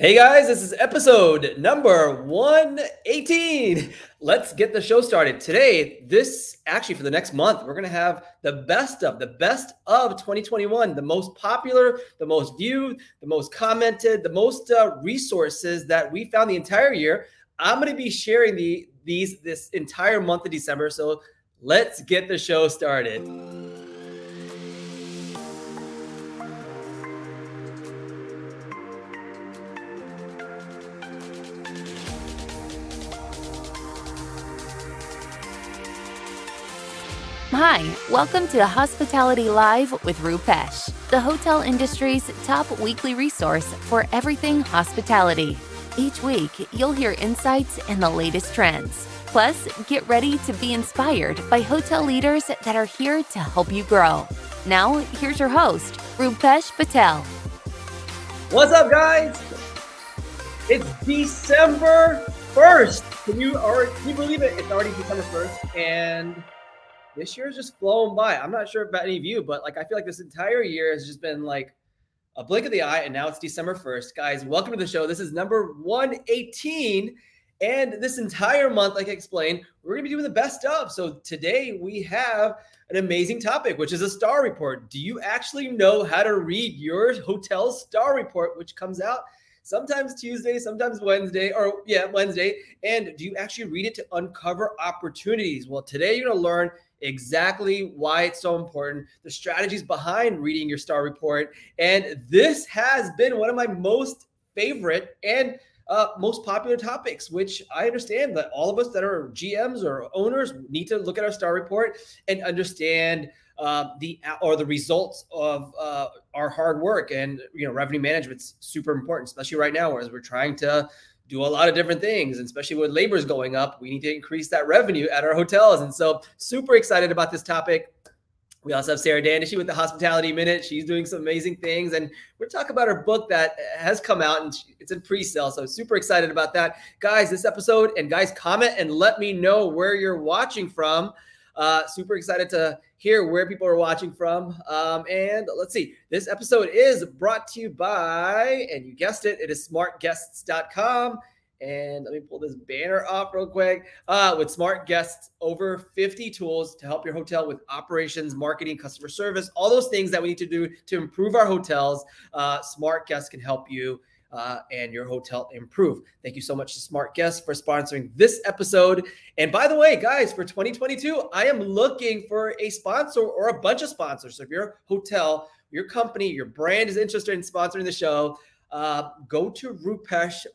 Hey guys, this is episode number 118. Let's get the show started. Today, this actually for the next month, we're going to have the best of the best of 2021, the most popular, the most viewed, the most commented, the most uh, resources that we found the entire year. I'm going to be sharing the these this entire month of December. So, let's get the show started. Hi, welcome to Hospitality Live with Rupesh, the hotel industry's top weekly resource for everything hospitality. Each week, you'll hear insights and the latest trends. Plus, get ready to be inspired by hotel leaders that are here to help you grow. Now, here's your host, Rupesh Patel. What's up, guys? It's December 1st. Can you, can you believe it? It's already December 1st. And this year is just flowing by. I'm not sure about any of you, but like I feel like this entire year has just been like a blink of the eye, and now it's December 1st. Guys, welcome to the show. This is number 118. And this entire month, like I explained, we're going to be doing the best of. So today we have an amazing topic, which is a star report. Do you actually know how to read your hotel star report, which comes out sometimes Tuesday, sometimes Wednesday, or yeah, Wednesday? And do you actually read it to uncover opportunities? Well, today you're going to learn exactly why it's so important, the strategies behind reading your star report. And this has been one of my most favorite and uh, most popular topics, which I understand that all of us that are GMs or owners need to look at our star report and understand uh, the or the results of uh, our hard work. And you know, revenue management's super important, especially right now, as we're trying to do a lot of different things, and especially with labor's going up, we need to increase that revenue at our hotels. And so, super excited about this topic. We also have Sarah Dandashy with the Hospitality Minute. She's doing some amazing things, and we're talking about her book that has come out and it's in pre-sale. So super excited about that, guys. This episode and guys, comment and let me know where you're watching from. Uh, super excited to hear where people are watching from. Um, and let's see, this episode is brought to you by, and you guessed it, it is smartguests.com. And let me pull this banner up real quick. Uh, with Smart Guests, over 50 tools to help your hotel with operations, marketing, customer service, all those things that we need to do to improve our hotels. Uh, Smart Guests can help you uh, and your hotel improve. Thank you so much to Smart Guests for sponsoring this episode. And by the way, guys, for 2022, I am looking for a sponsor or a bunch of sponsors. So if your hotel, your company, your brand is interested in sponsoring the show, uh, go to rupesh.co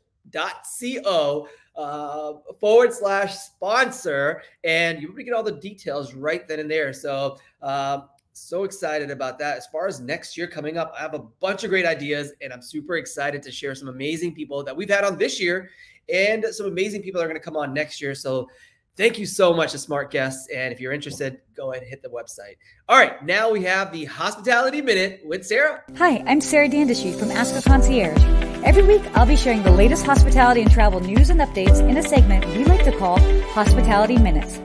uh, forward slash sponsor, and you will get all the details right then and there. So um, so excited about that. As far as next year coming up, I have a bunch of great ideas, and I'm super excited to share some amazing people that we've had on this year and some amazing people that are going to come on next year. So, thank you so much to Smart Guests. And if you're interested, go ahead and hit the website. All right, now we have the Hospitality Minute with Sarah. Hi, I'm Sarah Dandashy from Ask a Concierge. Every week, I'll be sharing the latest hospitality and travel news and updates in a segment we like to call Hospitality Minutes.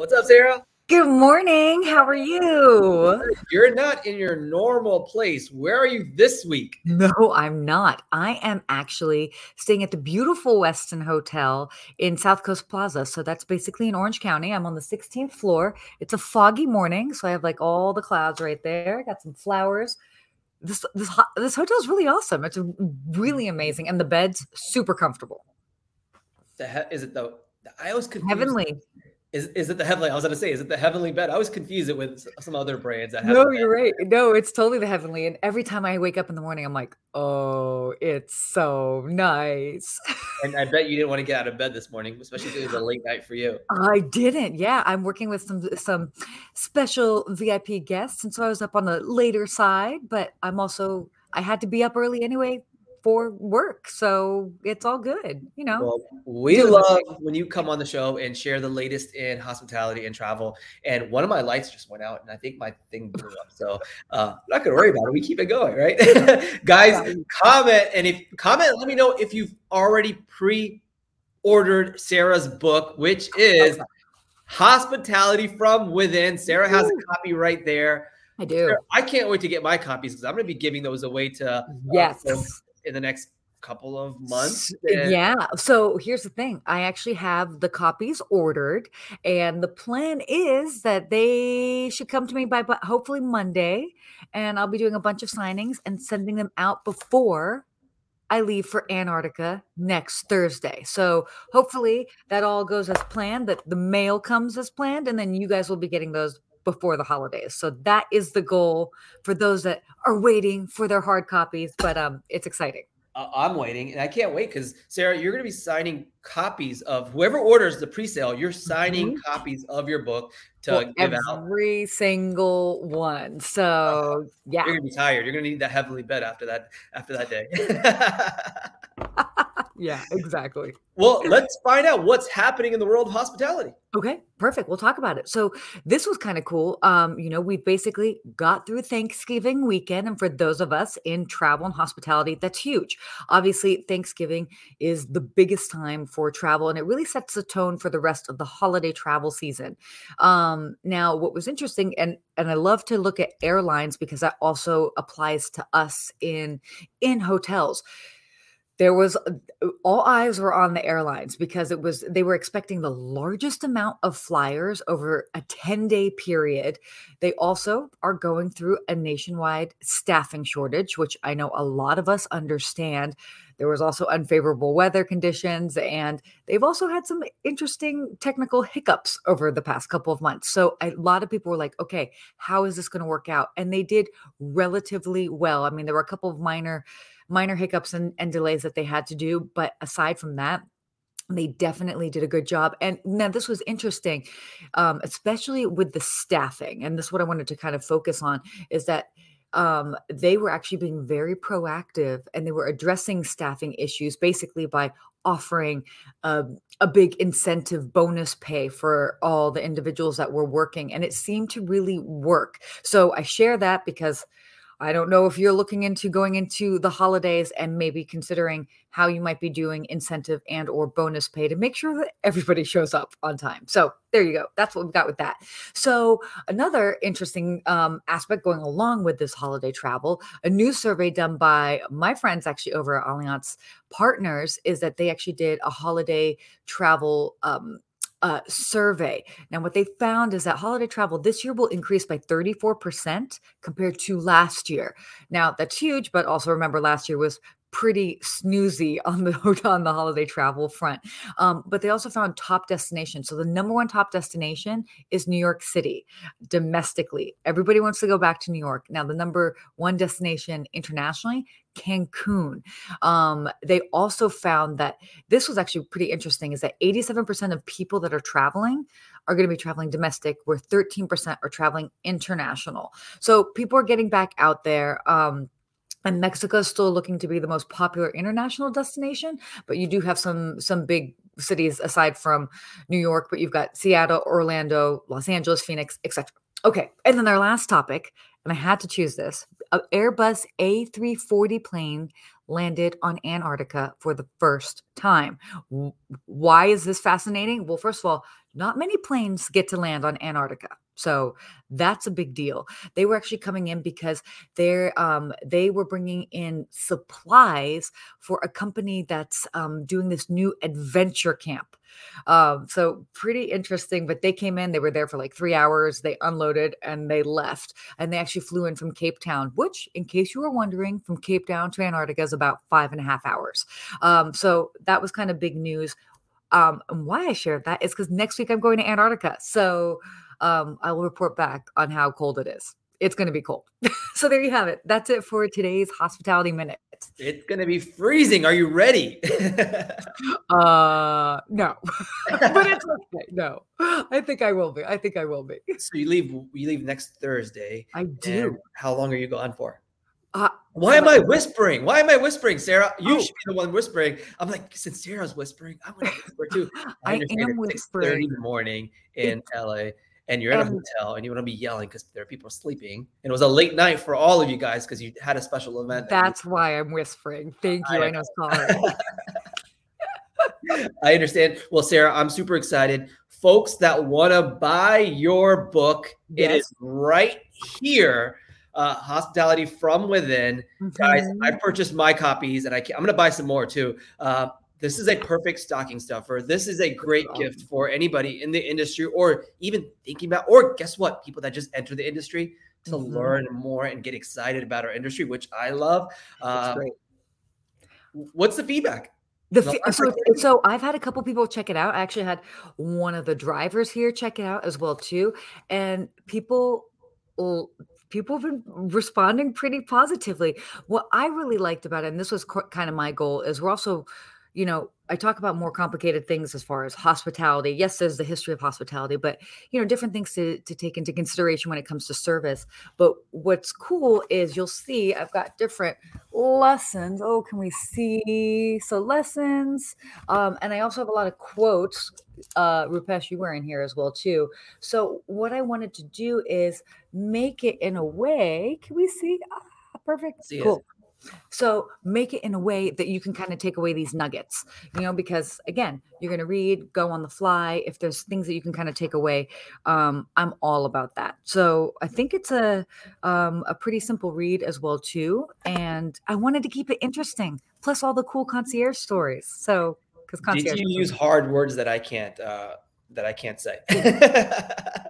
What's up, Sarah? Good morning. How are you? You're not in your normal place. Where are you this week? No, I'm not. I am actually staying at the beautiful Westin Hotel in South Coast Plaza. So that's basically in Orange County. I'm on the 16th floor. It's a foggy morning, so I have like all the clouds right there. Got some flowers. This this this hotel is really awesome. It's really amazing, and the beds super comfortable. The he- is it though? I always confused. Heavenly. Is, is it the heavenly? I was going to say, is it the heavenly bed? I was confused it with some other brands. That have no, you're right. No, it's totally the heavenly. And every time I wake up in the morning, I'm like, oh, it's so nice. and I bet you didn't want to get out of bed this morning, especially if it was a late night for you. I didn't. Yeah, I'm working with some some special VIP guests, and so I was up on the later side. But I'm also I had to be up early anyway for work. So it's all good, you know. Well, we love when you come on the show and share the latest in hospitality and travel. And one of my lights just went out, and I think my thing blew up. So uh, I'm not gonna worry about it. We keep it going, right? Guys, comment and if comment, let me know if you've already pre-ordered Sarah's book, which is Hospitality from Within. Sarah has a copy right there. I do. I can't wait to get my copies because I'm going to be giving those away to uh, Yes. In the next couple of months. And- Yeah. So here's the thing. I actually have the copies ordered, and the plan is that they should come to me by, by hopefully Monday, and I'll be doing a bunch of signings and sending them out before I leave for Antarctica next Thursday. So hopefully that all goes as planned, that the mail comes as planned, and then you guys will be getting those before the holidays. So that is the goal for those that are waiting for their hard copies, but um it's exciting. I'm waiting, and I can't wait because Sarah, you're going to be signing copies of whoever orders the pre-sale. You're signing copies of your book to Mm-hmm. For give out. every single one. So yeah, You're going to be tired. You're going to need that heavily bed after that after that day. yeah, exactly. well, let's find out what's happening in the world of hospitality. Okay, perfect. We'll talk about it. So this was kind of cool. Um, you know, we basically got through Thanksgiving weekend, and for those of us in travel and hospitality, that's huge. Obviously, Thanksgiving is the biggest time for travel, and it really sets the tone for the rest of the holiday travel season. Um, now, what was interesting, and and I love to look at airlines because that also applies to us in in hotels there was uh, all eyes were on the airlines because it was they were expecting the largest amount of flyers over a 10 day period. They also are going through a nationwide staffing shortage which i know a lot of us understand. There was also unfavorable weather conditions and they've also had some interesting technical hiccups over the past couple of months. So a lot of people were like okay how is this going to work out? And they did relatively well. I mean there were a couple of minor minor hiccups and, and delays that they had to do. But aside from that, they definitely did a good job. And now this was interesting, um, especially with the staffing. And this is what I wanted to kind of focus on is that um, they were actually being very proactive and they were addressing staffing issues basically by offering a, a big incentive bonus pay for all the individuals that were working. And it seemed to really work. So I share that because I don't know if you're looking into going into the holidays and maybe considering how you might be doing incentive and or bonus pay to make sure that everybody shows up on time. So there you go. That's what we've got with that. So another interesting um, aspect going along with this holiday travel, a new survey done by my friends actually over at Allianz Partners is that they actually did a holiday travel um, uh, survey. Now, what they found is that holiday travel this year will increase by 34% compared to last year. Now, that's huge, but also remember last year was pretty snoozy on the on the holiday travel front. Um, but they also found top destination. So the number one top destination is New York City domestically. Everybody wants to go back to New York. Now, the number one destination internationally, Cancun. Um, they also found that this was actually pretty interesting is that 87% of people that are traveling are going to be traveling domestic, where 13% are traveling international. So people are getting back out there. Um, and Mexico is still looking to be the most popular international destination, but you do have some some big cities aside from New York, but you've got Seattle, Orlando, Los Angeles, Phoenix, etc. Okay, and then our last topic, and I had to choose this: Airbus A340 plane landed on Antarctica for the first time. Why is this fascinating? Well, first of all, not many planes get to land on Antarctica. So that's a big deal. They were actually coming in because they're um, they were bringing in supplies for a company that's um, doing this new adventure camp. Um, so pretty interesting. But they came in, they were there for like three hours. They unloaded and they left. And they actually flew in from Cape Town, which, in case you were wondering, from Cape Town to Antarctica is about five and a half hours. Um, so that was kind of big news. Um, and why I shared that is because next week I'm going to Antarctica. So um, I will report back on how cold it is. It's going to be cold. so there you have it. That's it for today's hospitality minute. It's going to be freezing. Are you ready? Uh, no, but it's okay. No, I think I will be. I think I will be. so you leave you leave next Thursday. I do. how long are you gone for? Uh, Why am I whispering? Why am I whispering, Sarah? You Oh. should be the one whispering. I'm like, since Sarah's whispering, I'm gonna whisper too. I understand am it's 6:30 in whispering. the morning in LA, and you're in a And- hotel, and you want to be yelling because there are people sleeping. And it was a late night for all of you guys because you had a special event. you- That's why I'm whispering. Thank you. I I know. Sorry. I understand. Well, Sarah, I'm super excited. Folks that want to buy your book, yes. it is right here. Uh, Hospitality from Within. Mm-hmm. Guys, I purchased my copies and I am going to buy some more too. Uh, this is a perfect stocking stuffer. This is a great gift for anybody in the industry or even thinking about, or guess what? People that just enter the industry to mm-hmm. learn more and get excited about our industry, which I love. Uh, what's the feedback? The so, so I've had a couple people check it out. I actually had one of the drivers here check it out as well too, and people people have been responding pretty positively. What I really liked about it, and this was kind of my goal, is we're also you know, I talk about more complicated things as far as hospitality. Yes, there's the history of hospitality, but you know, different things to, to take into consideration when it comes to service. But what's cool is you'll see I've got different lessons. Oh, can we see? So lessons. Um, and I also have a lot of quotes. Uh, Rupesh, you were in here as well too. So what I wanted to do is make it in a way. Can we see? Ah, perfect. See cool. It. So make it in a way that you can kind of take away these nuggets, you know, because again, you're going to read, go on the fly. If there's things that you can kind of take away, um, I'm all about that. So I think it's a um, a pretty simple read as well too, and I wanted to keep it interesting. Plus all the cool concierge stories. So because concierge, did you use hard words that I can't uh, that I can't say?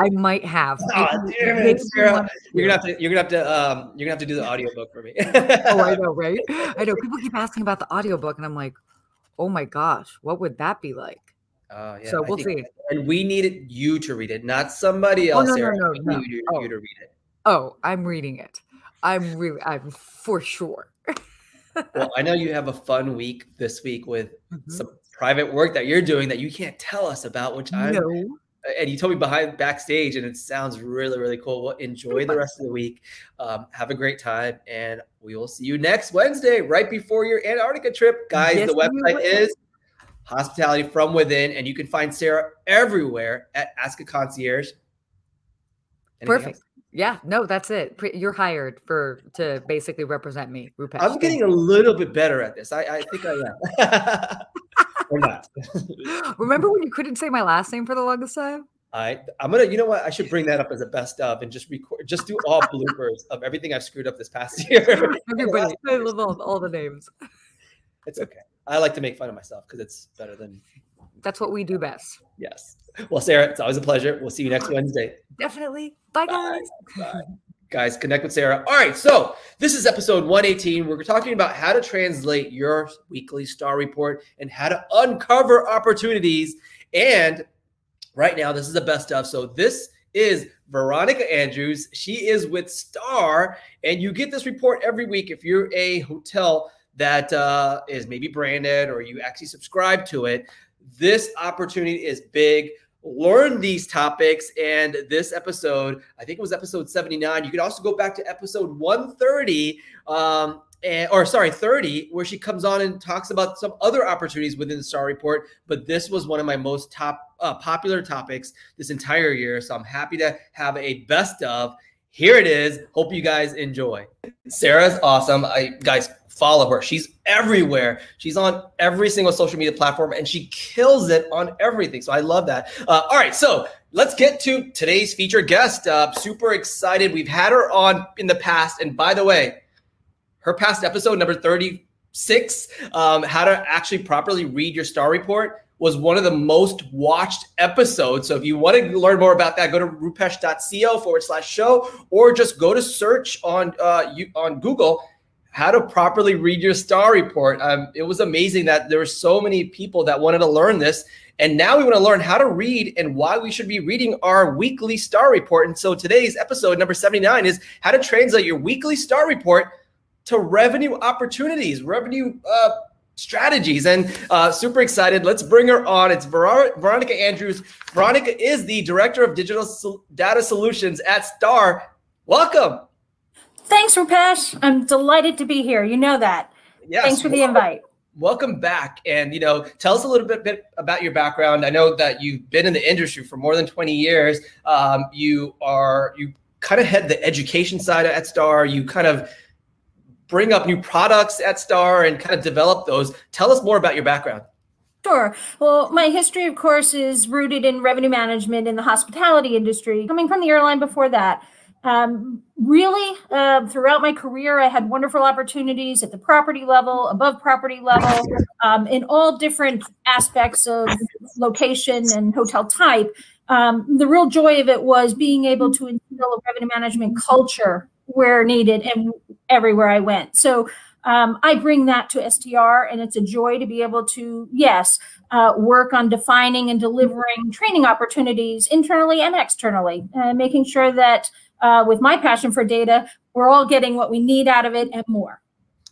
I might have. Oh, damn it, Sarah. You're gonna have to. You're gonna have to. Um, you're gonna have to do the audiobook for me. oh, I know, right? I know. People keep asking about the audiobook, and I'm like, oh my gosh, what would that be like? Oh, yeah. So we'll see. And we needed you to read it, not somebody else. Oh, no, Sarah. no, no, no. You, oh. you to read it. Oh, I'm reading it. I'm really. I'm for sure. well, I know you have a fun week this week with mm-hmm. some private work that you're doing that you can't tell us about, which I no and you told me behind backstage, and it sounds really, really cool. Well, enjoy the rest of the week. Um, have a great time, and we will see you next Wednesday, right before your Antarctica trip, guys. Yes, the website is Hospitality from Within, and you can find Sarah everywhere at Ask a Concierge. Anything Perfect. Else? Yeah, no, that's it. You're hired for to basically represent me, Rupesh. I'm getting a little bit better at this. I, I think I am. or not. Remember when you couldn't say my last name for the longest time? I I'm gonna you know what I should bring that up as a best of and just record just do all bloopers of everything I've screwed up this past year. Everybody, I love all, all the names. It's okay. I like to make fun of myself because it's better than. That's what we do best. Yes. Well, Sarah, it's always a pleasure. We'll see you next Wednesday. Definitely. Bye, guys. Bye. Bye guys connect with sarah. All right so this is episode 118 we're talking about how to translate your weekly star report and how to uncover opportunities. And right now this is the best stuff so this is veronica andrews. She is with star and you get this report every week if you're a hotel that uh, is maybe branded or you actually subscribe to it. This opportunity is big learn these topics. And this episode, I think it was episode 79. You could also go back to episode 130. Um, and, or sorry, 30, where she comes on and talks about some other opportunities within the Star Report. But this was one of my most top uh, popular topics this entire year. So I'm happy to have a best of. Here it is. Hope you guys enjoy. Sarah's awesome. I guys follow her. She's everywhere. She's on every single social media platform and she kills it on everything. So I love that. Uh, all right. So let's get to today's featured guest. Uh, super excited. We've had her on in the past. And by the way, her past episode, number 36, um, how to actually properly read your star report was one of the most watched episodes. So if you want to learn more about that, go to rupesh.co forward slash show or just go to search on uh, you, on Google how to properly read your star report. Um, it was amazing that there were so many people that wanted to learn this. And now we want to learn how to read and why we should be reading our weekly star report. And so today's episode, number 79, is how to translate your weekly star report to revenue opportunities, revenue uh, strategies. And uh, super excited. Let's bring her on. It's Ver- Veronica Andrews. Veronica is the Director of Digital Sol- Data Solutions at Star. Welcome. Thanks, Rupesh. I'm delighted to be here. You know that. Yes. Thanks for the invite. Welcome back. And, you know, tell us a little bit, bit about your background. I know that you've been in the industry for more than 20 years. Um, you are, you kind of head the education side at Star. You kind of bring up new products at Star and kind of develop those. Tell us more about your background. Sure. Well, my history, of course, is rooted in revenue management in the hospitality industry, coming from the airline before that. Um, really, uh, throughout my career, I had wonderful opportunities at the property level, above property level, um, in all different aspects of location and hotel type. Um, the real joy of it was being able to instill a revenue management culture where needed and everywhere I went. So um, I bring that to STR, and it's a joy to be able to, yes, uh, work on defining and delivering training opportunities internally and externally, uh, making sure that uh, with my passion for data, we're all getting what we need out of it and more.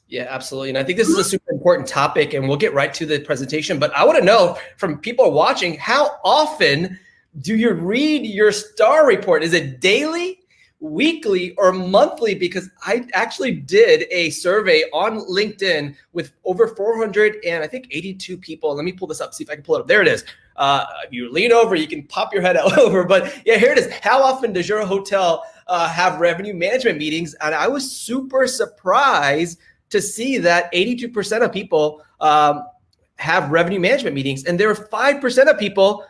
Yeah, absolutely. And I think this is a super important topic, and we'll get right to the presentation. But I want to know from people watching how often do you read your star report? Is it daily? Weekly or monthly because I actually did a survey on LinkedIn with over 400 and I think 82 people. Let me pull this up, see if I can pull it up. There it is. Uh, if you lean over, you can pop your head out over. But yeah, here it is. How often does your hotel uh, have revenue management meetings? And I was super surprised to see that 82% of people um, have revenue management meetings, and there are 5% of people.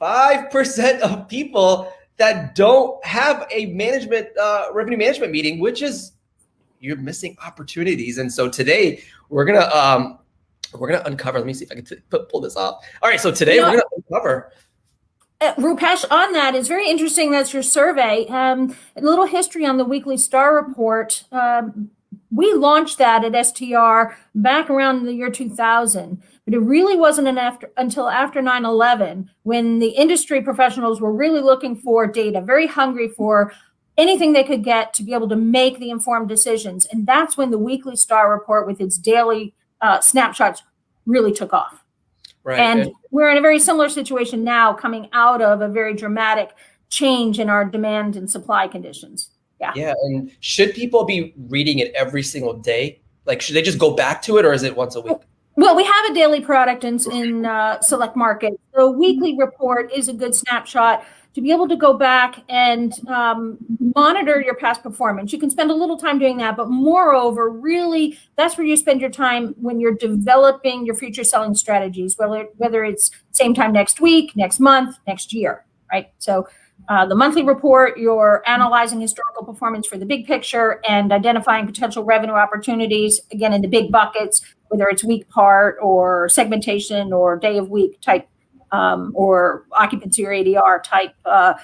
5% of people that don't have a management uh, revenue management meeting, which is you're missing opportunities. And so today we're gonna um, we're gonna uncover. Let me see if I can t- pull this off. All right, so today we're gonna uncover. Uh, Rupesh, on that is very interesting. That's your survey. Um, a little history on the weekly star report. Um, we launched that at STR back around the year 2000. But it really wasn't an after, until after 9 11 when the industry professionals were really looking for data, very hungry for anything they could get to be able to make the informed decisions. And that's when the weekly star report with its daily uh, snapshots really took off. Right. And, and we're in a very similar situation now coming out of a very dramatic change in our demand and supply conditions. Yeah. Yeah. And should people be reading it every single day? Like, should they just go back to it or is it once a week? Well, we have a daily product in, in uh, select markets. The weekly report is a good snapshot to be able to go back and um, monitor your past performance. You can spend a little time doing that, but moreover, really, that's where you spend your time when you're developing your future selling strategies, whether whether it's same time next week, next month, next year, right? So. Uh, the monthly report, you're analyzing historical performance for the big picture and identifying potential revenue opportunities, again, in the big buckets whether it's week part or segmentation or day of week type um, or occupancy or ADR type uh,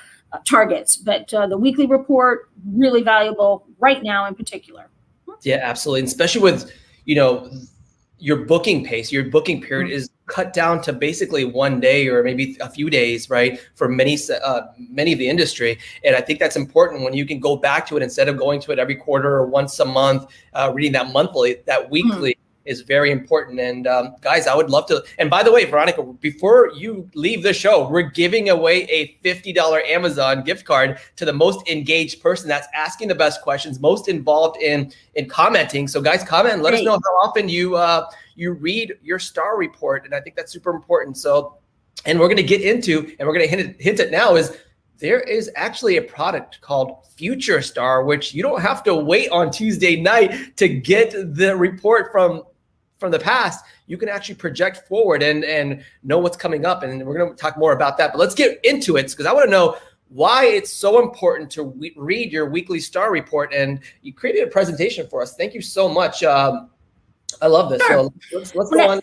targets. But uh, the weekly report really valuable right now in particular. Yeah, absolutely, and especially with you know your booking pace, your booking period mm-hmm. is cut down to basically one day or maybe a few days, right? For many uh, many of the industry, and I think that's important when you can go back to it instead of going to it every quarter or once a month, uh, reading that monthly, that mm-hmm. weekly. Mm-hmm is very important. And um, guys, I would love to. And by the way, Veronica, before you leave the show, we're giving away a $50 Amazon gift card to the most engaged person that's asking the best questions, most involved in in commenting. So guys, comment let Great. us know how often you uh, you read your star report. And I think that's super important. So, and we're going to get into, and we're going to hint, hint it now is there is actually a product called Future Star, which you don't have to wait on Tuesday night to get the report from from the past, you can actually project forward and and know what's coming up. And we're going to talk more about that. But let's get into it because I want to know why it's so important to we- read your weekly star report. And you created a presentation for us. Thank you so much. Um, I love this. Sure. So let's, let's go on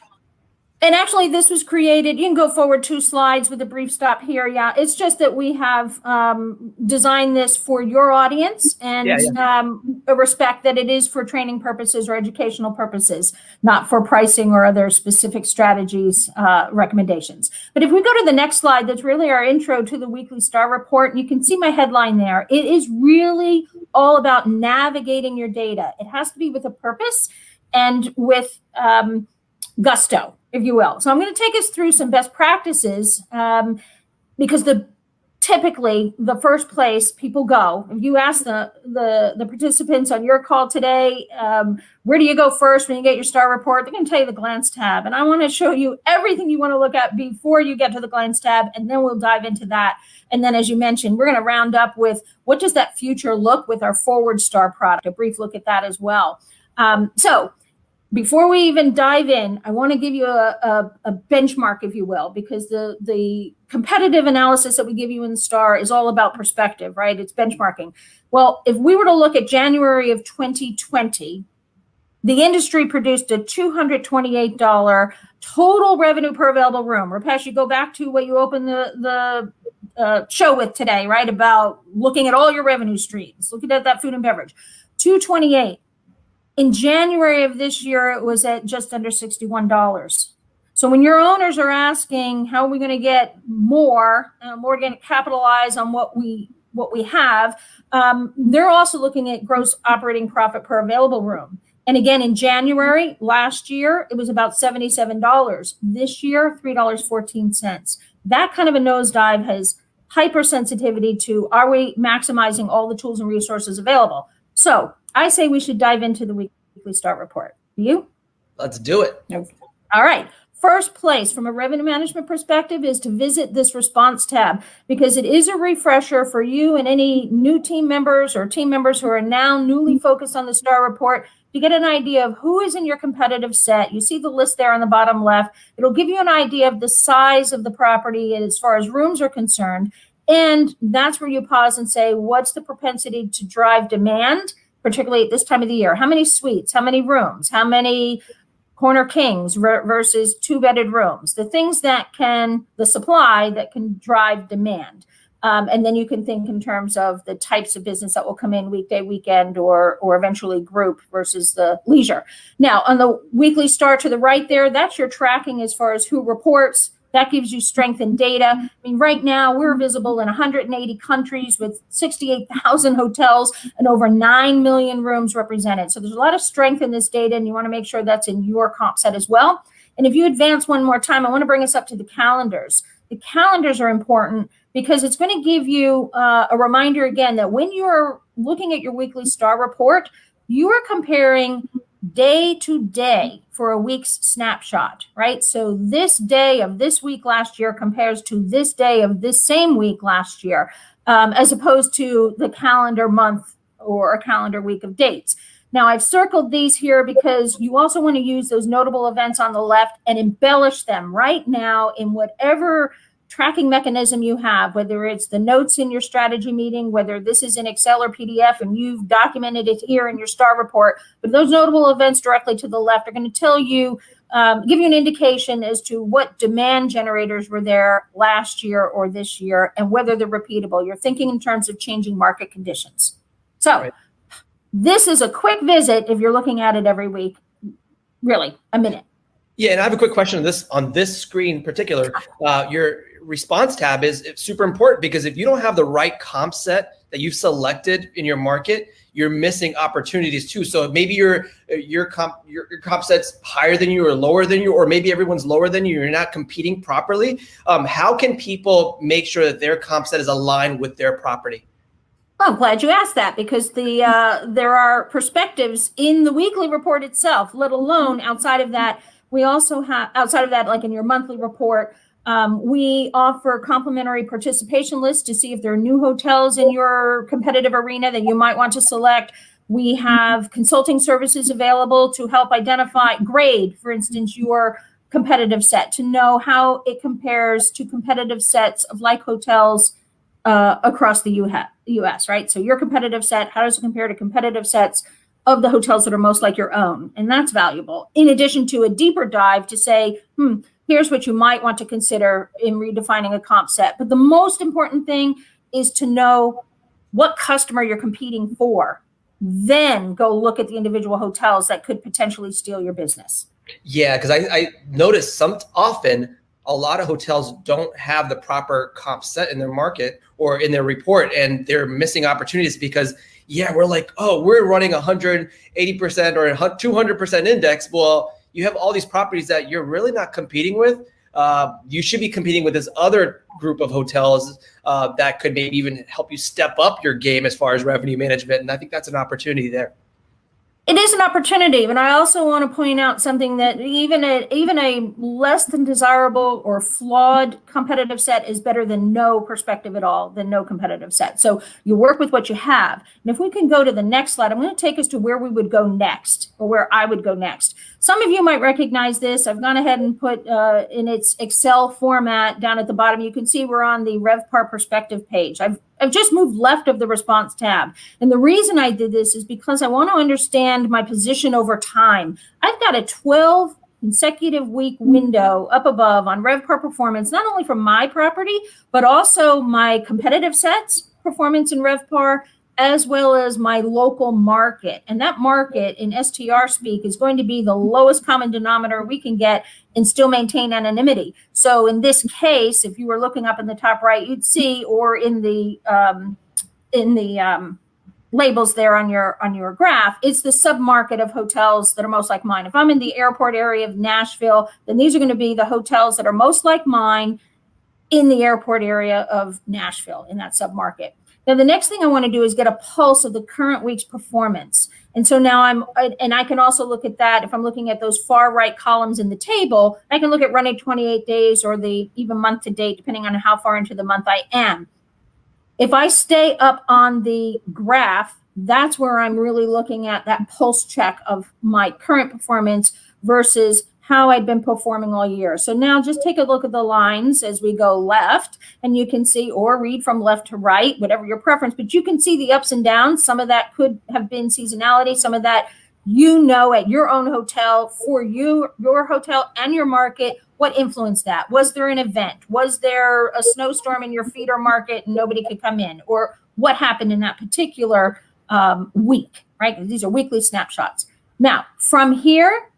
and actually this was created you can go forward two slides with a brief stop here yeah. It's just that we have um, designed this for your audience and yeah, yeah. Um, respect that it is for training purposes or educational purposes not for pricing or other specific strategies uh, recommendations. But if we go to the next slide that's really our intro to the weekly star report and you can see my headline there. It is really all about navigating your data. It has to be with a purpose and with um, gusto if you will. So I'm going to take us through some best practices um, because the typically the first place people go if you ask the the, the participants on your call today um, where do you go first when you get your star report? They're going to tell you the glance tab and i want to show you everything you want to look at before you get to the glance tab and then we'll dive into that. And then as you mentioned we're going to round up with what does that future look with our forward star product? A brief look at that as well. Um, so before we even dive in, I want to give you a, a, a, benchmark, if you will, because the the competitive analysis that we give you in Star is all about perspective, right? It's benchmarking. Well, if we were to look at January of 2020, the industry produced a $228 total revenue per available room. Rupesh, you go back to what you opened the the uh, show with today, right? About looking at all your revenue streams, looking at that food and beverage. 228 in January of this year, it was at just under $61. So when your owners are asking, how are we going to get more, uh, more going to capitalize on what we what we have, um, they're also looking at gross operating profit per available room. And again, in January last year, it was about $77. This year, $3.14. That kind of a nosedive has hypersensitivity to are we maximizing all the tools and resources available? So I say we should dive into the weekly start report. You? Let's do it. Okay. All right. First place from a revenue management perspective is to visit this response tab because it is a refresher for you and any new team members or team members who are now newly focused on the STAR report to get an idea of who is in your competitive set. You see the list there on the bottom left. It'll give you an idea of the size of the property as far as rooms are concerned. And that's where you pause and say, what's the propensity to drive demand? Particularly at this time of the year? How many suites? How many rooms? How many corner kings versus two bedded rooms? The things that can, the supply that can drive demand. Um, and then you can think in terms of the types of business that will come in weekday, weekend, or or eventually group versus the leisure. Now, on the weekly star to the right there, that's your tracking as far as who reports, that gives you strength in data. I mean, right now we're visible in 180 countries with 68,000 hotels and over 9 million rooms represented. So there's a lot of strength in this data, and you want to make sure that's in your comp set as well. And if you advance one more time, I want to bring us up to the calendars. The calendars are important because it's going to give you uh, a reminder again that when you're looking at your weekly star report, you are comparing day to day for a week's snapshot, right? So this day of this week last year compares to this day of this same week last year, um, as opposed to the calendar month or a calendar week of dates. Now, I've circled these here because you also want to use those notable events on the left and embellish them right now in whatever tracking mechanism you have, whether it's the notes in your strategy meeting, whether this is in Excel or PDF and you've documented it here in your STAR report, but those notable events directly to the left are going to tell you, um, give you an indication as to what demand generators were there last year or this year and whether they're repeatable. You're thinking in terms of changing market conditions. So, right. this is a quick visit if you're looking at it every week, really, a minute. Yeah, and I have a quick question on this on this screen in particular. Uh, your response tab is super important because if you don't have the right comp set that you've selected in your market, you're missing opportunities too. So maybe your your comp your, your comp set's higher than you or lower than you, or maybe everyone's lower than you. You're not competing properly. Um, how can people make sure that their comp set is aligned with their property? Well, I'm glad you asked that because the uh, there are perspectives in the weekly report itself, let alone outside of that. We also have outside of that, like in your monthly report, um, we offer complimentary participation lists to see if there are new hotels in your competitive arena that you might want to select. We have consulting services available to help identify, grade, for instance, your competitive set to know how it compares to competitive sets of like hotels uh, across the US, right? So your competitive set, how does it compare to competitive sets of the hotels that are most like your own? And that's valuable. In addition to a deeper dive to say, hmm, here's what you might want to consider in redefining a comp set. But the most important thing is to know what customer you're competing for. Then go look at the individual hotels that could potentially steal your business. Yeah, because I, I notice some often a lot of hotels don't have the proper comp set in their market or in their report, and they're missing opportunities because yeah, we're like, oh, we're running 180% or 200% index. Well, you have all these properties that you're really not competing with. Uh, you should be competing with this other group of hotels uh, that could maybe even help you step up your game as far as revenue management. And I think that's an opportunity there. It is an opportunity, but I also want to point out something that even a even a less than desirable or flawed competitive set is better than no perspective at all, than no competitive set. So you work with what you have. And if we can go to the next slide, I'm going to take us to where we would go next, or where I would go next. Some of you might recognize this. I've gone ahead and put uh, in its Excel format down at the bottom. You can see we're on the RevPAR perspective page. I've I've just moved left of the response tab. And the reason I did this is because I want to understand my position over time. I've got a 12 consecutive week window up above on RevPAR performance, not only for my property, but also my competitive sets performance in RevPAR, as well as my local market. And that market in STR speak is going to be the lowest common denominator we can get and still maintain anonymity. So in this case, if you were looking up in the top right, you'd see, or in the um, in the um, labels there on your on your graph, it's the submarket of hotels that are most like mine. If I'm in the airport area of Nashville, then these are going to be the hotels that are most like mine in the airport area of Nashville in that submarket. Now, the next thing I want to do is get a pulse of the current week's performance. And so now I'm, and I can also look at that if I'm looking at those far right columns in the table, I can look at running 28 days or the even month to date, depending on how far into the month I am. If I stay up on the graph, that's where I'm really looking at that pulse check of my current performance versus how I'd been performing all year. So now just take a look at the lines as we go left, and you can see, or read from left to right, whatever your preference, but you can see the ups and downs. Some of that could have been seasonality, some of that you know at your own hotel for you, your hotel and your market. What influenced that? Was there an event? Was there a snowstorm in your feeder market and nobody could come in? Or what happened in that particular um, week, right? These are weekly snapshots. Now, from here,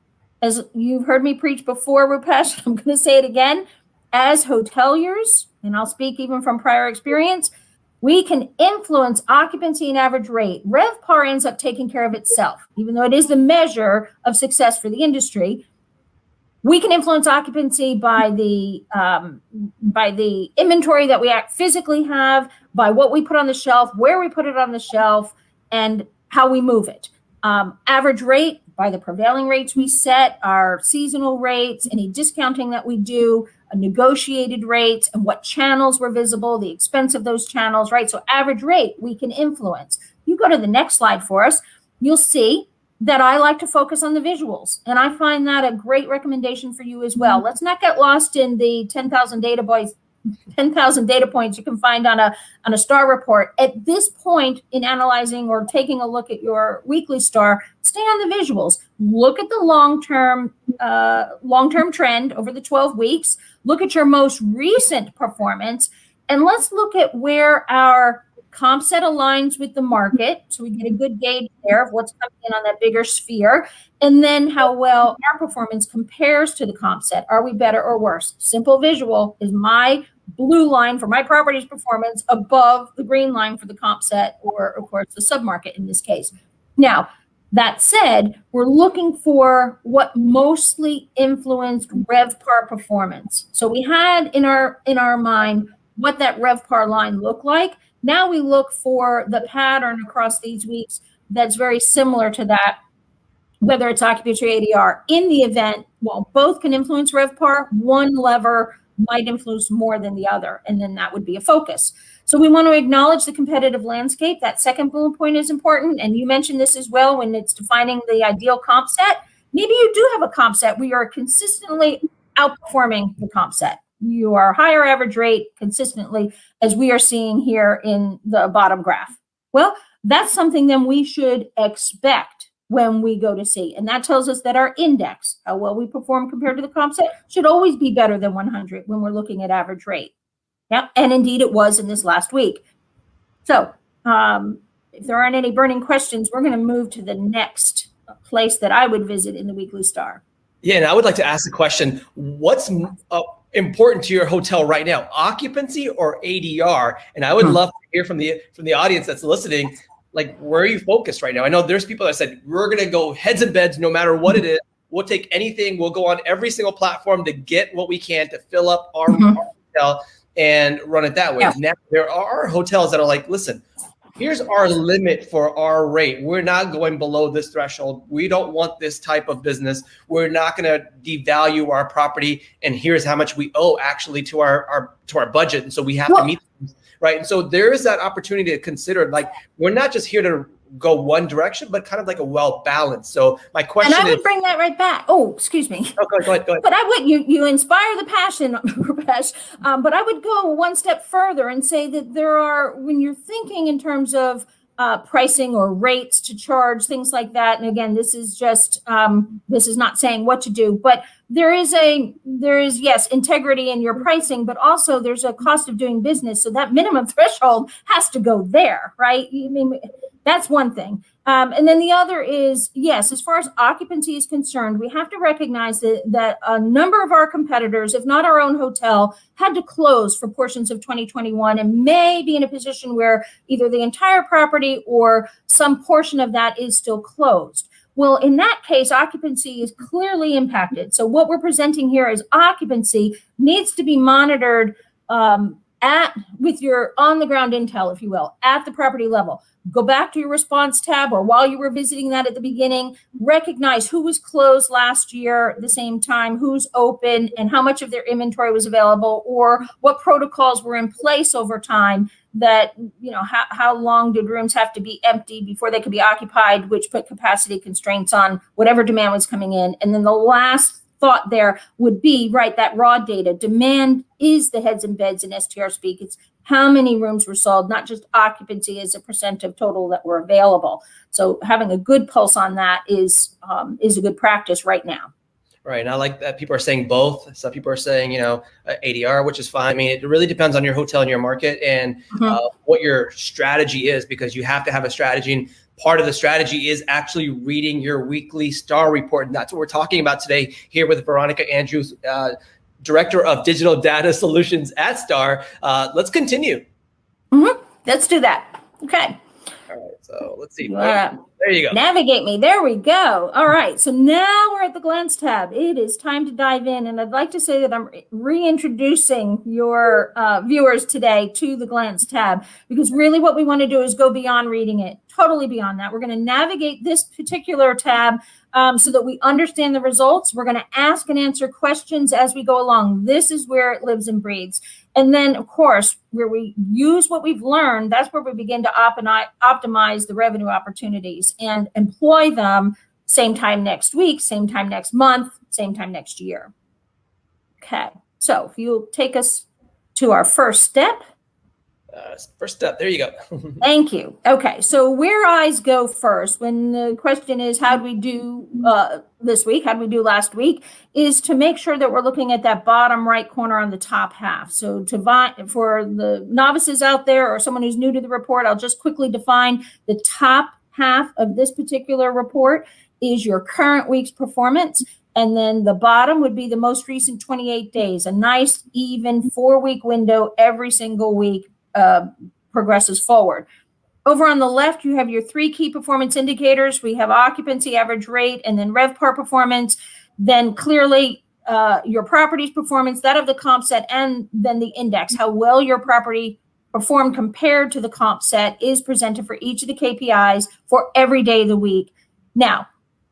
as you've heard me preach before, Rupesh, I'm going to say it again. As hoteliers, and I'll speak even from prior experience, we can influence occupancy and average rate. RevPAR ends up taking care of itself, even though it is the measure of success for the industry. We can influence occupancy by the um, by the inventory that we physically have, by what we put on the shelf, where we put it on the shelf, and how we move it. Um, average rate by the prevailing rates we set, our seasonal rates, any discounting that we do, negotiated rates, and what channels were visible, the expense of those channels, right? So, average rate we can influence. You go to the next slide for us, you'll see that I like to focus on the visuals. And I find that a great recommendation for you as well. Mm-hmm. Let's not get lost in the 10,000 data boys 10,000 data points you can find on a on a star report. At this point in analyzing or taking a look at your weekly star, stay on the visuals. Look at the long-term uh, long-term trend over the 12 weeks. Look at your most recent performance and let's look at where our comp set aligns with the market so we get a good gauge there of what's coming in on that bigger sphere and then how well our performance compares to the comp set are we better or worse simple visual is my blue line for my property's performance above the green line for the comp set or of course the submarket in this case. Now that said we're looking for what mostly influenced revpar performance. So we had in our in our mind what that revpar line looked like. Now we look for the pattern across these weeks that's very similar to that whether it's occupancy ADR in the event while both can influence revpar one lever might influence more than the other, and then that would be a focus. So we want to acknowledge the competitive landscape. That second bullet point is important, and you mentioned this as well when it's defining the ideal comp set. Maybe you do have a comp set where you're consistently outperforming the comp set. You are higher average rate consistently, as we are seeing here in the bottom graph. Well, that's something then we should expect when we go to see. And that tells us that our index, how well we perform compared to the comp set, should always be better than 100 when we're looking at average rate. Yeah, and indeed it was in this last week. So um, if there aren't any burning questions, we're going to move to the next place that I would visit in the Weekly Star. Yeah, and I would like to ask the question: What's uh, important to your hotel right now, occupancy or ADR? And I would hmm. love to hear from the from the audience that's listening like where are you focused right now? I know there's people that said we're gonna go heads and beds no matter what it is. We'll take anything. We'll go on every single platform to get what we can to fill up our, mm-hmm. our hotel and run it that way. Yeah. Now there are hotels that are like, listen, here's our limit for our rate. We're not going below this threshold. We don't want this type of business. We're not going to devalue our property. And here's how much we owe actually to our, our to our budget. And so we have well, to meet right. And so there is that opportunity to consider like we're not just here to go one direction, but kind of like a well balanced. So my question and I would is, bring that right back. Oh, excuse me. Oh, go ahead, go ahead, go ahead. But I would you you inspire the passion, Rupesh. Um, but I would go one step further and say that there are when you're thinking in terms of uh, pricing or rates to charge things like that. And again, this is just um, this is not saying what to do, but there is a there is yes integrity in your pricing, but also there's a cost of doing business. So that minimum threshold has to go there, right? I mean, that's one thing. Um, and then the other is yes, as far as occupancy is concerned, we have to recognize that, that a number of our competitors, if not our own hotel, had to close for portions of 2021 and may be in a position where either the entire property or some portion of that is still closed. Well, in that case, occupancy is clearly impacted. So, what we're presenting here is occupancy needs to be monitored um, at with your on the ground intel, if you will, at the property level go back to your response tab or while you were visiting that at the beginning, recognize who was closed last year at the same time, who's open, and how much of their inventory was available, or what protocols were in place over time that, you know, how, how long did rooms have to be empty before they could be occupied, which put capacity constraints on whatever demand was coming in. And then the last thought there would be right that raw data demand is the heads and beds in str speak it's how many rooms were sold, not just occupancy as a percent of total that were available. So having a good pulse on that is um, is a good practice right now. Right. And I like that people are saying both. Some people are saying, you know, uh, ADR, which is fine. I mean, it really depends on your hotel and your market and mm-hmm. uh, what your strategy is because you have to have a strategy. And part of the strategy is actually reading your weekly star report. And that's what we're talking about today here with Veronica Andrews. Uh, Director of Digital Data Solutions at Star. Uh, let's continue. Mm-hmm. Let's do that. Okay. So let's see. There you go. Navigate me. There we go. All right. So now we're at the glance tab. It is time to dive in. And I'd like to say that I'm reintroducing your uh, viewers today to the glance tab because really what we want to do is go beyond reading it, totally beyond that. We're going to navigate this particular tab um, so that we understand the results. We're going to ask and answer questions as we go along. This is where it lives and breathes. And then, of course, where we use what we've learned, that's where we begin to optimize the revenue opportunities and employ them same time next week, same time next month, same time next year. Okay, so if you'll take us to our first step. Uh, first step. There you go. Thank you. Okay, so where eyes go first when the question is how do we do uh, this week, how do we do last week, is to make sure that we're looking at that bottom right corner on the top half. So to vi- for the novices out there or someone who's new to the report, I'll just quickly define the top half of this particular report is your current week's performance. And then the bottom would be the most recent 28 days, a nice, even four week window every single week uh, progresses forward. Over on the left, you have your three key performance indicators. We have occupancy, average rate, and then RevPAR performance. Then clearly uh, your property's performance, that of the comp set, and then the index, how well your property performed compared to the comp set is presented for each of the KPIs for every day of the week. Now,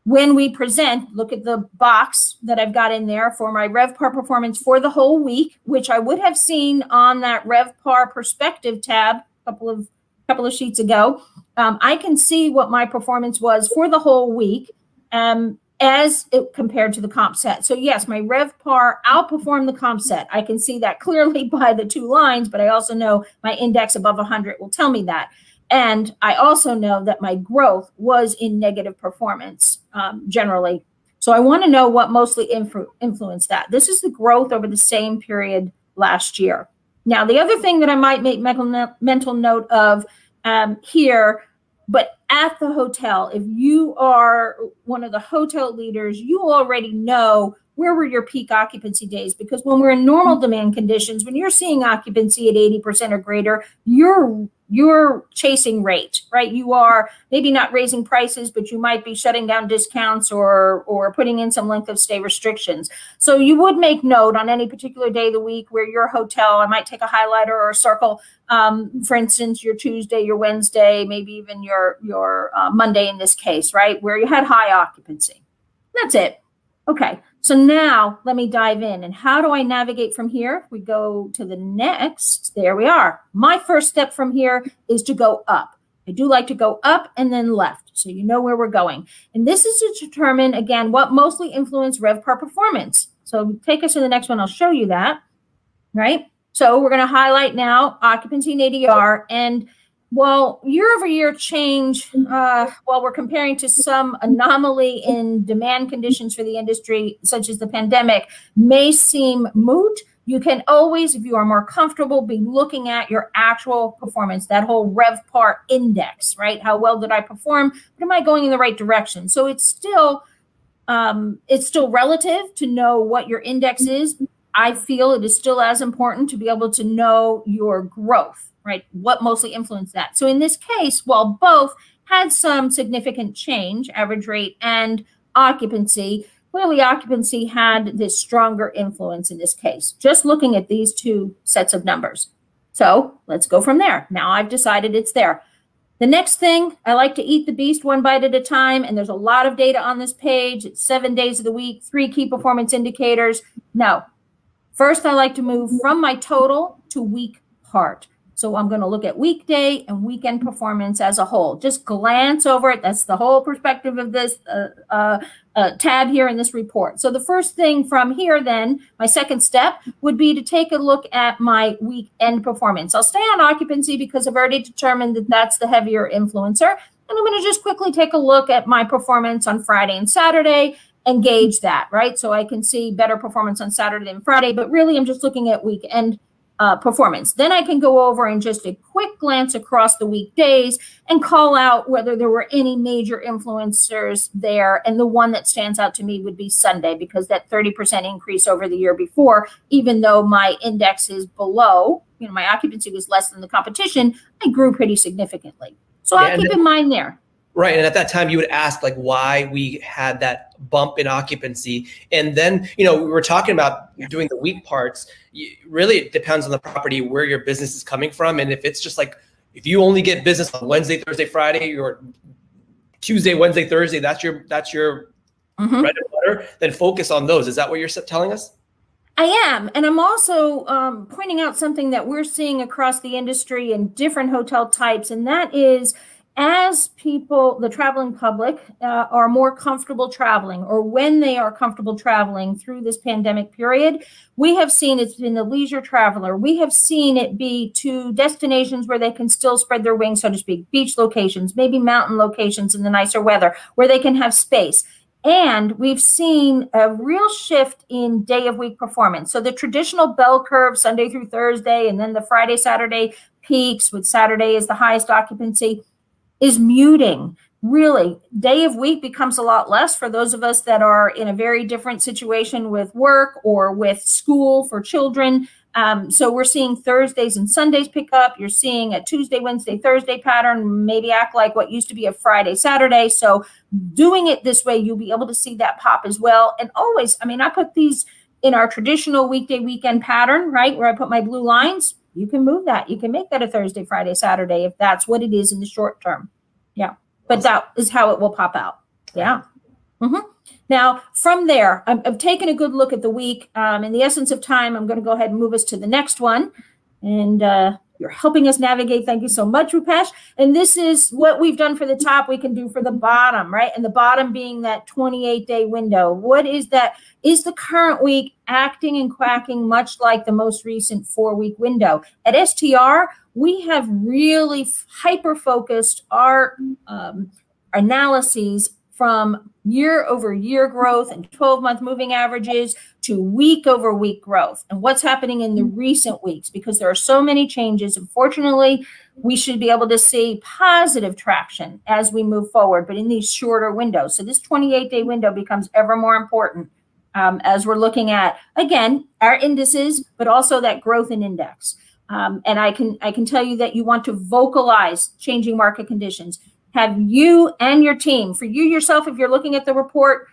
when we present, look at the box that I've got in there for my RevPAR performance for the whole week, which I would have seen on that RevPAR perspective tab a couple of couple of sheets ago. Um, I can see what my performance was for the whole week um, as it compared to the comp set. So yes, my RevPAR outperformed the comp set. I can see that clearly by the two lines, but I also know my index above 100 will tell me that. And I also know that my growth was in negative performance um, generally. So I want to know what mostly influ- influenced that. This is the growth over the same period last year. Now, the other thing that I might make mental note of um, here, but at the hotel, if you are one of the hotel leaders, you already know where were your peak occupancy days? Because when we're in normal demand conditions, when you're seeing occupancy at 80% or greater, you're you're chasing rate, right? You are maybe not raising prices, but you might be shutting down discounts or or putting in some length of stay restrictions. So you would make note on any particular day of the week where your hotel, I might take a highlighter or a circle, um, for instance, your Tuesday, your Wednesday, maybe even your your uh, Monday in this case, right, where you had high occupancy. That's it. Okay. So now let me dive in. And how do I navigate from here? We go to the next. There we are. My first step from here is to go up. I do like to go up and then left. So you know where we're going. And this is to determine, again, what mostly influence RevPAR performance. So take us to the next one. I'll show you that. Right. So we're going to highlight now occupancy and ADR. And well, year over year change, uh, while we're comparing to some anomaly in demand conditions for the industry, such as the pandemic, may seem moot. You can always, if you are more comfortable, be looking at your actual performance, that whole RevPAR index, right? How well did I perform? But am I going in the right direction? So it's still, um, it's still relative to know what your index is. I feel it is still as important to be able to know your growth right? What mostly influenced that? So in this case, while both had some significant change, average rate and occupancy, clearly occupancy had this stronger influence in this case, just looking at these two sets of numbers. So let's go from there. Now I've decided it's there. The next thing, I like to eat the beast one bite at a time, and there's a lot of data on this page. It's seven days of the week, three key performance indicators. No, first I like to move from my total to week part. So I'm going to look at weekday and weekend performance as a whole. Just glance over it. That's the whole perspective of this uh, uh, uh, tab here in this report. So the first thing from here, then, my second step would be to take a look at my weekend performance. I'll stay on occupancy because I've already determined that that's the heavier influencer. And I'm going to just quickly take a look at my performance on Friday and Saturday and gauge that, right? So I can see better performance on Saturday and Friday, but really I'm just looking at weekend uh, performance. Then I can go over and just a quick glance across the weekdays and call out whether there were any major influencers there. And the one that stands out to me would be Sunday because that 30% increase over the year before, even though my index is below, you know, my occupancy was less than the competition, I grew pretty significantly. So yeah, I'll keep in mind there. Right. And at that time, you would ask, like, why we had that bump in occupancy. And then, you know, we were talking about doing the week parts. Really, it depends on the property, where your business is coming from. And if it's just like, if you only get business on Wednesday, Thursday, Friday, or Tuesday, Wednesday, Thursday, that's your, that's your mm-hmm. bread and butter, then focus on those. Is that what you're telling us? I am. And I'm also um, pointing out something that we're seeing across the industry in different hotel types, and that is, as people, the traveling public, uh, are more comfortable traveling, or when they are comfortable traveling through this pandemic period, we have seen it's been the leisure traveler. We have seen it be to destinations where they can still spread their wings, so to speak, beach locations, maybe mountain locations in the nicer weather, where they can have space. And we've seen a real shift in day of week performance. So the traditional bell curve, Sunday through Thursday, and then the Friday, Saturday peaks, with Saturday is the highest occupancy is muting. Really, day of week becomes a lot less for those of us that are in a very different situation with work or with school for children. Um, so we're seeing Thursdays and Sundays pick up. You're seeing a Tuesday, Wednesday, Thursday pattern, maybe act like what used to be a Friday, Saturday. So doing it this way, you'll be able to see that pop as well. And always, I mean, I put these in our traditional weekday weekend pattern, right? Where I put my blue lines you can move that. You can make that a Thursday, Friday, Saturday if that's what it is in the short term. Yeah. But that is how it will pop out. Yeah. Mm-hmm. Now, from there, I've, I've, taken a good look at the week. Um, in the essence of time, I'm going to go ahead and move us to the next one. And uh, you're helping us navigate. Thank you so much, Rupesh. And this is what we've done for the top, we can do for the bottom, right? And the bottom being that 28 day window. What is that? Is the current week acting and quacking much like the most recent four week window? At STR, we have really hyper focused our um, analyses from year over year growth and 12 month moving averages to week over week growth and what's happening in the recent weeks because there are so many changes. Unfortunately, we should be able to see positive traction as we move forward, but in these shorter windows. So this 28 day window becomes ever more important. um, as we're looking at again our indices, but also that growth in index. Um, and I can I can tell you that you want to vocalize changing market conditions. Have you and your team, for you yourself, if you're looking at the report,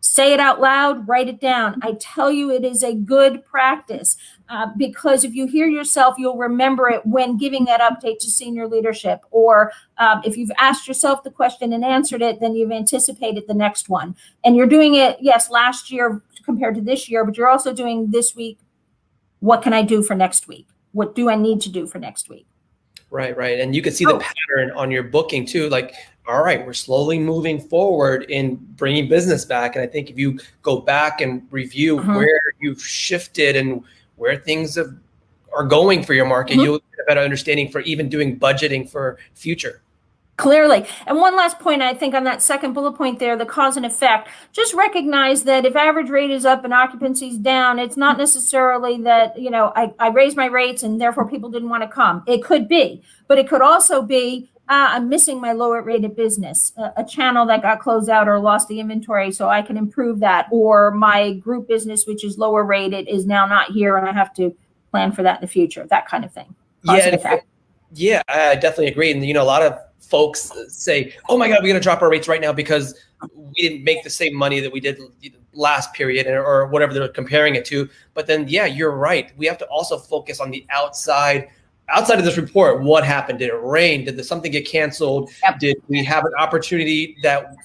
say it out loud, write it down. I tell you, it is a good practice uh, because if you hear yourself, you'll remember it when giving that update to senior leadership. Or um, if you've asked yourself the question and answered it, then you've anticipated the next one. And you're doing it, yes, last year compared to this year, but you're also doing this week. What can I do for next week? What do I need to do for next week? Right, right. And you can see oh. the pattern on your booking too. Like all right, we're slowly moving forward in bringing business back. And I think if you go back and review uh-huh. where you've shifted and where things have, are going for your market, uh-huh. you'll get a better understanding for even doing budgeting for future. Clearly. And one last point, I think, on that second bullet point there, the cause and effect. Just recognize that if average rate is up and occupancy is down, it's not necessarily that, you know, I, I raised my rates and therefore people didn't want to come. It could be, but it could also be ah, I'm missing my lower rated business, a, a, channel that got closed out or lost the inventory, so I can improve that. Or my group business, which is lower rated, is now not here, and I have to plan for that in the future. That kind of thing. yeah, yeah, I definitely agree. And you know, a lot of folks say, "Oh my God, we're going to drop our rates right now because we didn't make the same money that we did last period or whatever they're comparing it to." But then, yeah, you're right. We have to also focus on the outside outside of this report, what happened? Did it rain? Did the, something get canceled? Did we have an opportunity that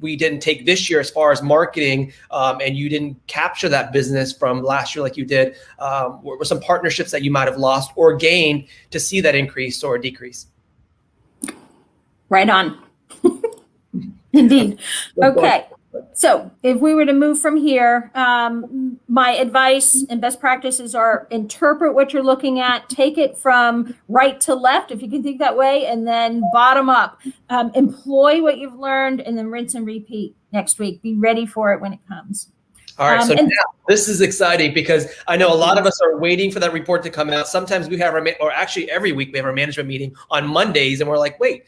we didn't take this year as far as marketing um, and you didn't capture that business from last year like you did? Um, were some partnerships that you might have lost or gained to see that increase or decrease? Right on. Indeed. Okay. So, if we were to move from here, um, my advice and best practices are interpret what you're looking at, take it from right to left, if you can think that way, and then bottom up. Um, employ what you've learned, and then rinse and repeat next week. Be ready for it when it comes. All right, um, so and- now this is exciting because I know a lot of us are waiting for that report to come out. Sometimes we have our, or actually every week we have our management meeting on Mondays, and we're like, wait,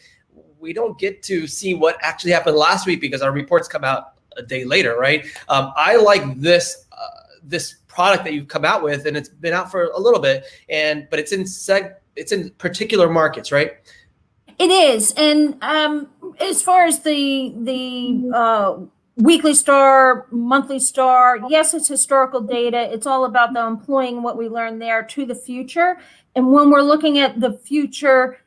we don't get to see what actually happened last week because our reports come out a day later, right? Um, I like this uh, this product that you've come out with, and it's been out for a little bit, and but it's in seg it's in particular markets, right? It is, and um, as far as the the uh, weekly star, monthly star, yes, it's historical data. It's all about the employing what we learned there to the future, and when we're looking at the future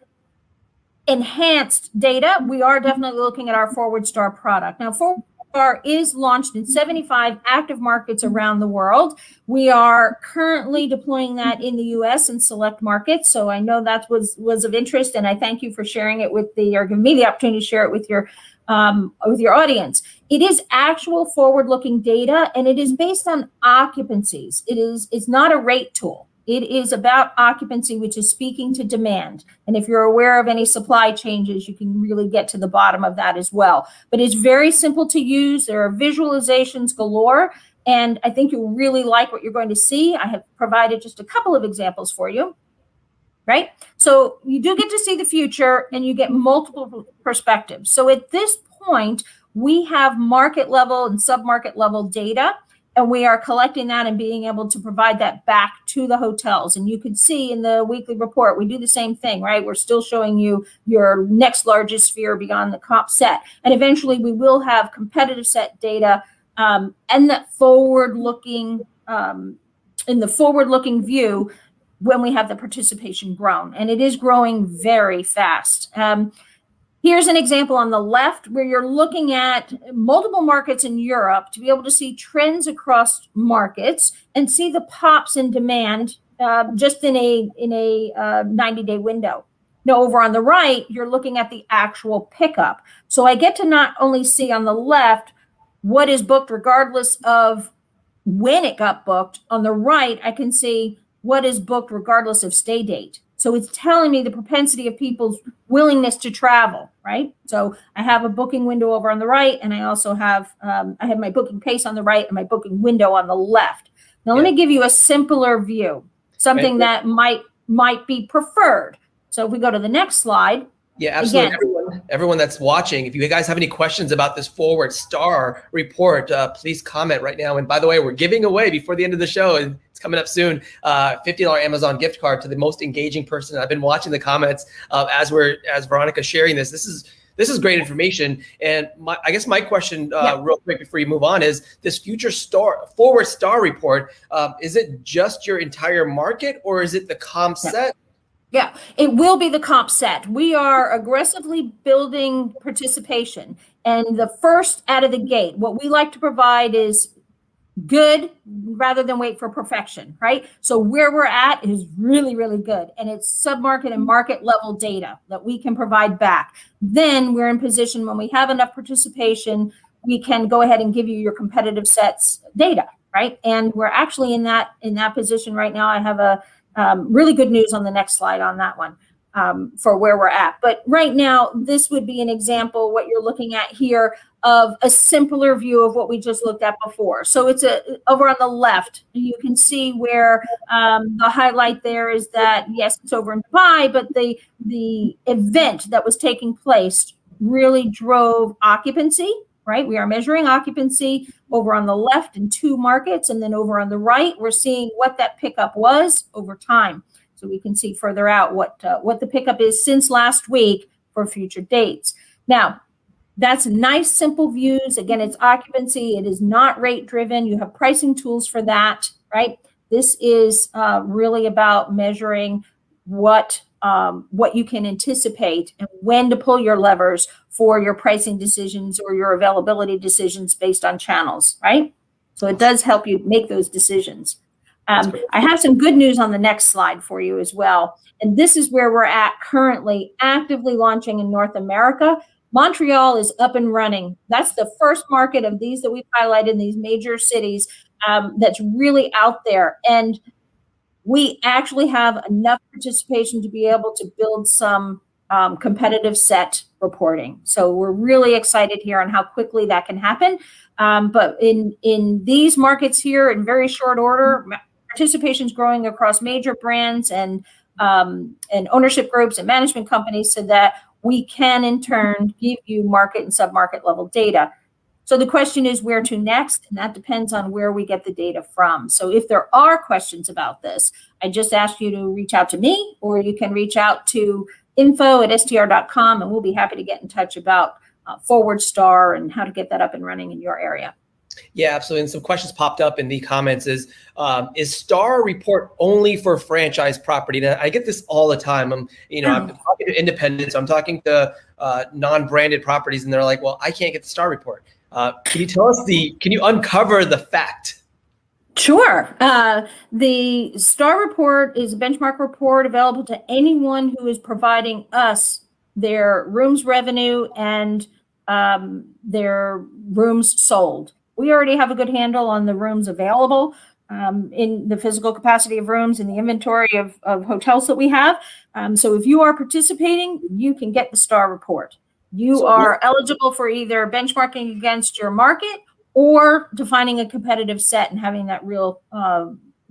enhanced data, we are definitely looking at our Forward Star product. Now, Forward Star is launched in 75 active markets around the world. We are currently deploying that in the US and select markets. So I know that was was of interest, and I thank you for sharing it with the or giving me the opportunity to share it with your um, with your audience. It is actual forward-looking data, and it is based on occupancies. It is it's not a rate tool. It is about occupancy, which is speaking to demand. And if you're aware of any supply changes, you can really get to the bottom of that as well. But it's very simple to use. There are visualizations galore. And I think you'll really like what you're going to see. I have provided just a couple of examples for you. Right? So you do get to see the future and you get multiple perspectives. So at this point, we have market level and sub-market level data and we are collecting that and being able to provide that back to the hotels. And you can see in the weekly report we do the same thing right? We're still showing you your next largest sphere beyond the comp set. And eventually we will have competitive set data um, and that forward looking um, in the forward looking view when we have the participation grown. And it is growing very fast. Um, Here's an example on the left where you're looking at multiple markets in Europe to be able to see trends across markets and see the pops in demand uh, just in a in a uh, 90 day window. Now, over on the right, you're looking at the actual pickup. So I get to not only see on the left what is booked, regardless of when it got booked. On the right, I can see what is booked, regardless of stay date. So it's telling me the propensity of people's willingness to travel, right? So I have a booking window over on the right, and I also have um, I have my booking pace on the right and my booking window on the left. Now yeah. let me give you a simpler view, something that might might be preferred. So if we go to the next slide, yeah, absolutely. Again, everyone that's watching, if you guys have any questions about this forward star report, uh, please comment right now. And by the way, we're giving away before the end of the show, and coming up soon, uh, $50 Amazon gift card to the most engaging person. I've been watching the comments uh, as we're as Veronica sharing this. This is this is great information. And my, I guess my question, uh, yeah. real quick before you move on, is this future star forward star report. Um, is it just your entire market, or is it the comp yeah. set? Yeah, it will be the comp set. We are aggressively building participation. And the first out of the gate, what we like to provide is good rather than wait for perfection, right? So where we're at is really, really good. And it's sub-market and market level data that we can provide back. Then we're in position when we have enough participation, we can go ahead and give you your competitive sets data, right? And we're actually in that in that position right now. I have a um, really good news on the next slide on that one um, for where we're at. But right now, this would be an example, what you're looking at here, of a simpler view of what we just looked at before. So it's a over on the left, you can see where um, the highlight there is that, yes, it's over in Dubai, but the, the event that was taking place really drove occupancy right? We are measuring occupancy over on the left in two markets, and then over on the right, we're seeing what that pickup was over time. So we can see further out what uh, what the pickup is since last week for future dates. Now, that's nice, simple views. Again, it's occupancy. It is not rate driven. You have pricing tools for that, right? This is uh, really about measuring what um, what you can anticipate and when to pull your levers for your pricing decisions or your availability decisions based on channels, right? So it does help you make those decisions. Um, I have some good news on the next slide for you as well. And this is where we're at currently, actively launching in North America. Montreal is up and running. That's the first market of these that we've highlighted in these major cities um, that's really out there. And we actually have enough participation to be able to build some um, competitive set reporting. So we're really excited here on how quickly that can happen. Um, but in in these markets here, in very short order, participation is growing across major brands and um, and ownership groups and management companies, so that we can in turn give you market and submarket level data. So the question is where to next, and that depends on where we get the data from. So if there are questions about this, I just ask you to reach out to me, or you can reach out to info at str.com, and we'll be happy to get in touch about uh, Forward Star and how to get that up and running in your area. Yeah, absolutely. And some questions popped up in the comments is um, is Star Report only for franchise property? Now, I get this all the time. I'm, you know, I'm talking to independents, I'm talking to uh, non-branded properties, and they're like, "Well, I can't get the Star Report." Uh, can you tell us the? Can you uncover the fact? Sure. Uh, the STAR report is a benchmark report available to anyone who is providing us their rooms revenue and um, their rooms sold. We already have a good handle on the rooms available um, in the physical capacity of rooms in the inventory of, of hotels that we have. Um, so if you are participating, you can get the STAR report. You so are eligible for either benchmarking against your market or defining a competitive set and having that real, uh,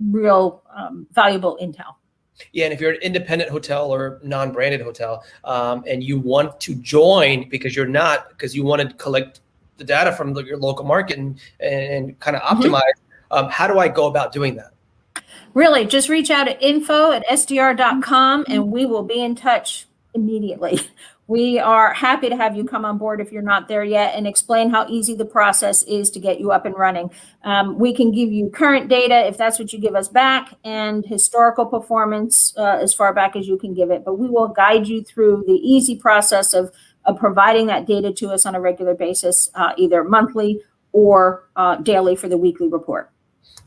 real um, valuable intel. Yeah, and if you're an independent hotel or non-branded hotel, um, and you want to join because you're not because you want to collect the data from the, your local market and and kind of mm-hmm. optimize, mm-hmm. um, how do I go about doing that? Really, just reach out at info at str.com and we will be in touch immediately we are happy to have you come on board if you're not there yet and explain how easy the process is to get you up and running. Um, we can give you current data if that's what you give us back and historical performance uh, as far back as you can give it. But we will guide you through the easy process of, of providing that data to us on a regular basis, uh, either monthly or uh, daily for the weekly report.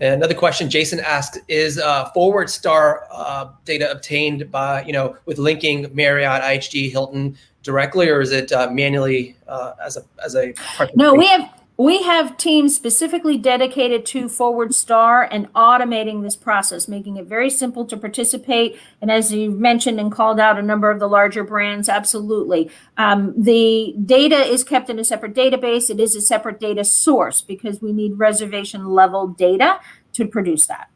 And another question Jason asked is uh, forward star uh, data obtained by, you know, with linking Marriott, IHG, Hilton directly, or is it uh, manually uh, as a, as a No, we have, we have teams specifically dedicated to Forward Star and automating this process, making it very simple to participate. And as you mentioned and called out a number of the larger brands, absolutely. Um, the data is kept in a separate database. It is a separate data source because we need reservation level data to produce that.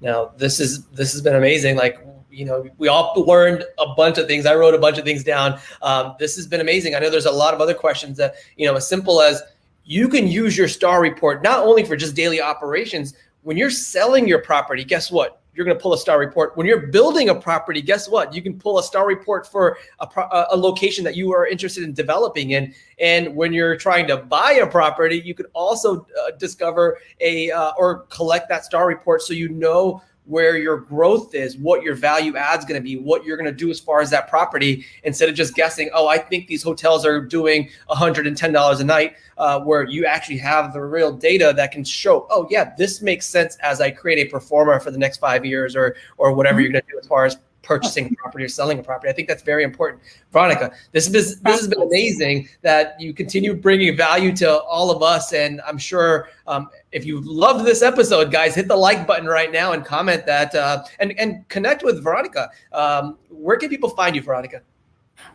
Now, this is this has been amazing. Like you know, we all learned a bunch of things. I wrote a bunch of things down. Um, this has been amazing. I know there's a lot of other questions that, you know, as simple as you can use your star report not only for just daily operations. When you're selling your property, guess what? You're going to pull a star report. When you're building a property, guess what? You can pull a star report for a, pro- a location that you are interested in developing in. And when you're trying to buy a property, you could also uh, discover a uh, or collect that star report so you know where your growth is, what your value add is going to be, what you're going to do as far as that property, instead of just guessing, oh, I think these hotels are doing $110 a night, uh, where you actually have the real data that can show, oh, yeah, this makes sense as I create a pro forma for the next five years or or whatever mm-hmm. you're going to do as far as purchasing property or selling a property. I think that's very important. Veronica, this, this, this has been amazing that you continue bringing value to all of us. And I'm sure um, if you loved this episode, guys, hit the like button right now and comment that uh, and, and connect with Veronica. Um, where can people find you, Veronica?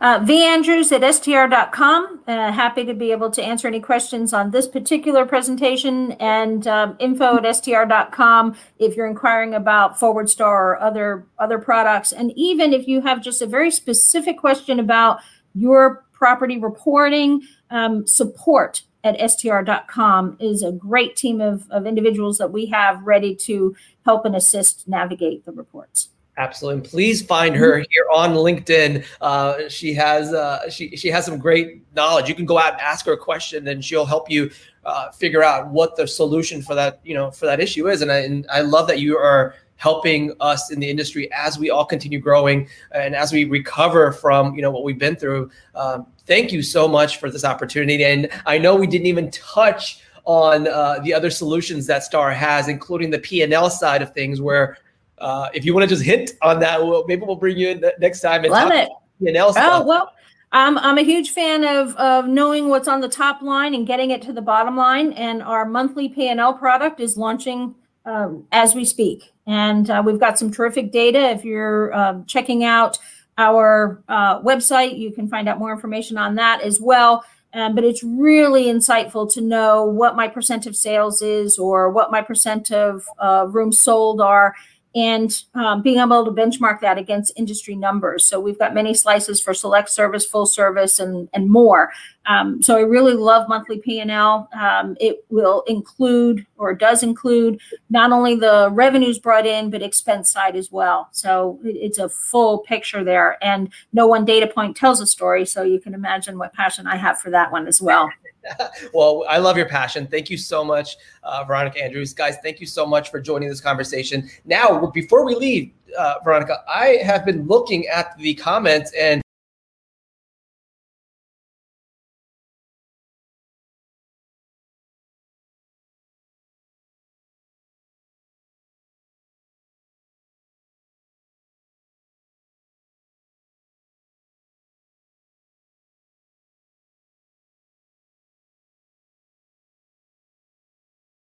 Uh, vandrews at str.com. Uh, happy to be able to answer any questions on this particular presentation and um, info at str.com if you're inquiring about Forward Star or other, other products. And even if you have just a very specific question about your property reporting, um, support at str.com is a great team of, of individuals that we have ready to help and assist navigate the reports. Absolutely. And please find her here on LinkedIn. Uh, she has uh, she she has some great knowledge. You can go out and ask her a question, and she'll help you uh, figure out what the solution for that you know for that issue is. And I and I love that you are helping us in the industry as we all continue growing and as we recover from you know what we've been through. Um, thank you so much for this opportunity. And I know we didn't even touch on uh, the other solutions that Star has, including the P and L side of things, where uh, if you want to just hint on that, we'll, maybe we'll bring you in next time. And Love it. Oh well, I'm I'm a huge fan of of knowing what's on the top line and getting it to the bottom line. And our monthly P and L product is launching um, as we speak, and uh, we've got some terrific data. If you're uh, checking out our uh, website, you can find out more information on that as well. Um, but it's really insightful to know what my percent of sales is or what my percent of uh, rooms sold are and um, being able to benchmark that against industry numbers. So we've got many slices for select service, full service, and and more. Um, so I really love monthly P&L. Um, it will include or does include not only the revenues brought in, but expense side as well. So it, it's a full picture there, and no one data point tells a story. So you can imagine what passion I have for that one as well. well, I love your passion. Thank you so much, uh, Veronica Andrews. Guys, thank you so much for joining this conversation. Now, before we leave, uh, Veronica, I have been looking at the comments and